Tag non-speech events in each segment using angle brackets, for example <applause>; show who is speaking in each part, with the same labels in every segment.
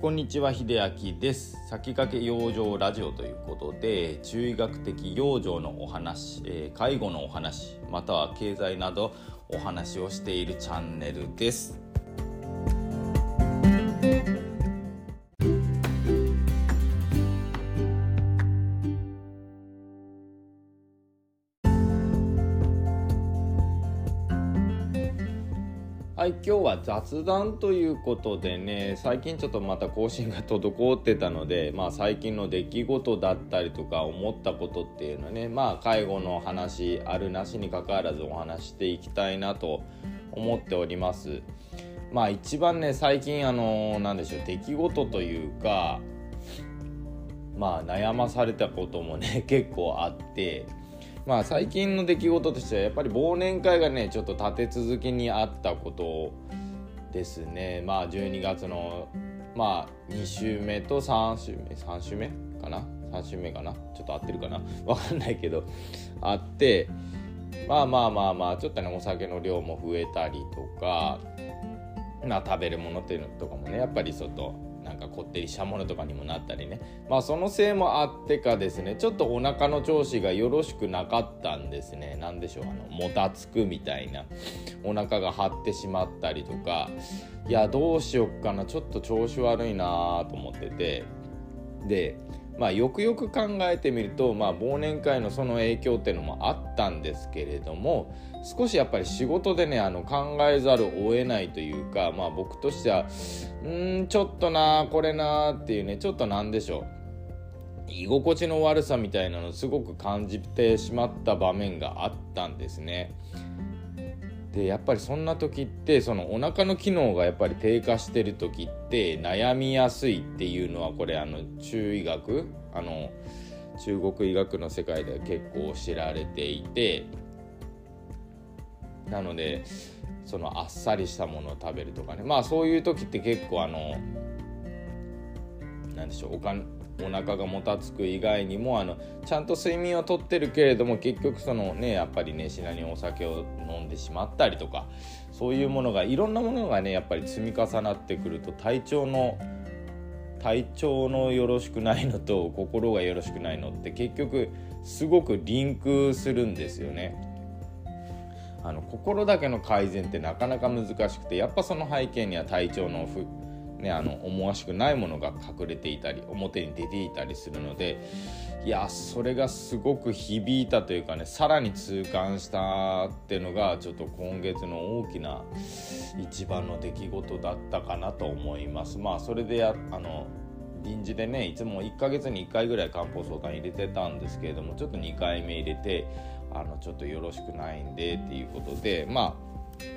Speaker 1: こんにちは秀明です。先駆け養生ラジオということで中医学的養生のお話、えー、介護のお話または経済などお話をしているチャンネルです。はい今日は雑談ということでね最近ちょっとまた更新が滞ってたのでまあ最近の出来事だったりとか思ったことっていうのはねまあ介護の話あるなしにかかわらずお話していきたいなと思っております。まあ一番ね最近あの何でしょう出来事というかまあ悩まされたこともね <laughs> 結構あってまあ最近の出来事としてはやっぱり忘年会がねちょっと立て続けにあったことですね。まあ12月のまあ2週目と3週目3週目かな？3週目かな？ちょっと合ってるかな？わかんないけどあってまあまあまあまあちょっとねお酒の量も増えたりとかまあ食べるものっていうのとかもねやっぱり外なんかこってりしたものとかにもなったりね。まあそのせいもあってかですねちょっとお腹の調子がよろしくなかったんですね。何でしょうあのもたつくみたいな。お腹が張ってしまったりとか。いやどうしよっかな。ちょっと調子悪いなと思ってて。でまあ、よくよく考えてみると、まあ、忘年会のその影響っていうのもあったんですけれども少しやっぱり仕事でねあの考えざるを得ないというか、まあ、僕としてはうんちょっとなこれなっていうねちょっと何でしょう居心地の悪さみたいなのすごく感じてしまった場面があったんですね。でやっぱりそんな時ってそのお腹の機能がやっぱり低下してる時って悩みやすいっていうのはこれあの中医学あの中国医学の世界では結構知られていてなのでそのあっさりしたものを食べるとかね。まあそういう時って結構あの何でしょうおかお腹がもたつく以外にもあのちゃんと睡眠をとってるけれども結局そのねやっぱりねしなにお酒を飲んでしまったりとかそういうものがいろんなものがねやっぱり積み重なってくると体調の体調のよろしくないのと心がよろしくないのって結局すごくリンクするんですよね。あの心だけの改善ってなかなか難しくてやっぱその背景には体調の不ね、あの思わしくないものが隠れていたり表に出ていたりするのでいやそれがすごく響いたというかねさらに痛感したっていうのがちょっと今月の大きな一番の出来事だったかなと思います。まあそれでやあの臨時でねいつも1ヶ月に1回ぐらい漢方相談入れてたんですけれどもちょっと2回目入れてあのちょっとよろしくないんでっていうことでまあ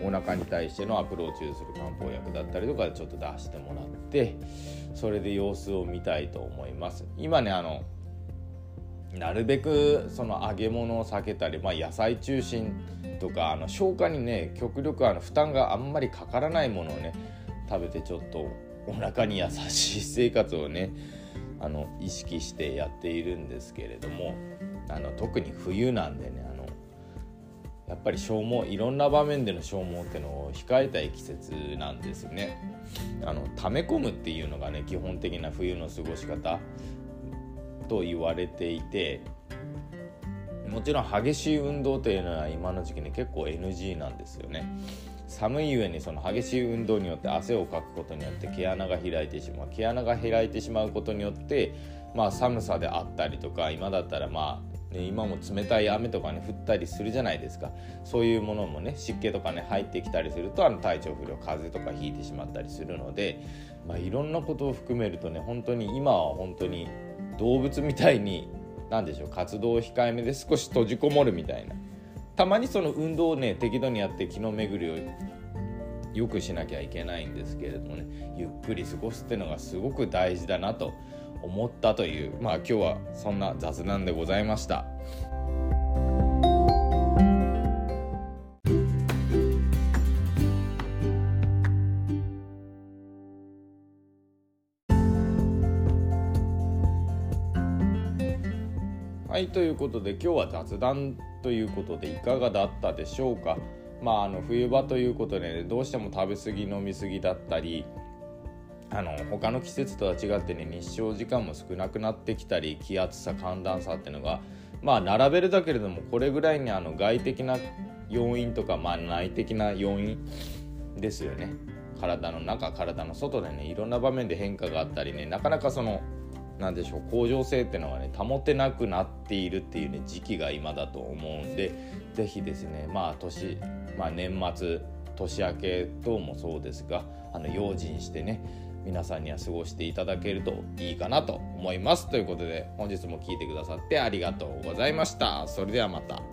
Speaker 1: お腹に対してのアプローチをする漢方薬だったりとかちょっと出してもらってそれで様子を見たいと思います。今ねあのなるべくその揚げ物を避けたり、まあ、野菜中心とかあの消化にね極力あの負担があんまりかからないものをね食べてちょっとお腹に優しい生活をねあの意識してやっているんですけれどもあの特に冬なんでねやっぱり消耗いろんな場面での消耗っていうのを控えたい季節なんですね。あの溜め込むっていうのがね基本的な冬の過ごし方と言われていてもちろん激しい運動というのは今の時期ね結構 NG なんですよね。寒いゆえにその激しい運動によって汗をかくことによって毛穴が開いてしまう毛穴が開いてしまうことによってまあ寒さであったりとか今だったらまあね、今も冷たい雨とかね降ったりするじゃないですか。そういうものもね湿気とかね入ってきたりするとあの体調不良風邪とかひいてしまったりするので、まあ、いろんなことを含めるとね本当に今は本当に動物みたいに何でしょう活動を控えめで少し閉じこもるみたいな。たまにその運動をね適度にやって気の巡りをよくしなきゃいけないんですけれどもねゆっくり過ごすっていうのがすごく大事だなと思ったというまあ今日はそんな雑談でございました。はいということで今日は雑談ということでいかがだったでしょうかまああの冬場ということで、ね、どうしても食べ過ぎ飲み過ぎだったりあの他の季節とは違ってね日照時間も少なくなってきたり気圧差寒暖差っていうのがまあ並べるだけれどもこれぐらいにあの外的な要因とか、まあ、内的な要因ですよね。体の中体の外でねいろんな場面で変化があったりねなかなかその何でしょう向上性っていうのがね保てなくなっているっていうね時期が今だと思うんで是非ですねまあ年、まあ、年末年明け等もそうですがあの用心してね皆さんには過ごしていただけるといいかなと思いますということで本日も聴いてくださってありがとうございましたそれではまた。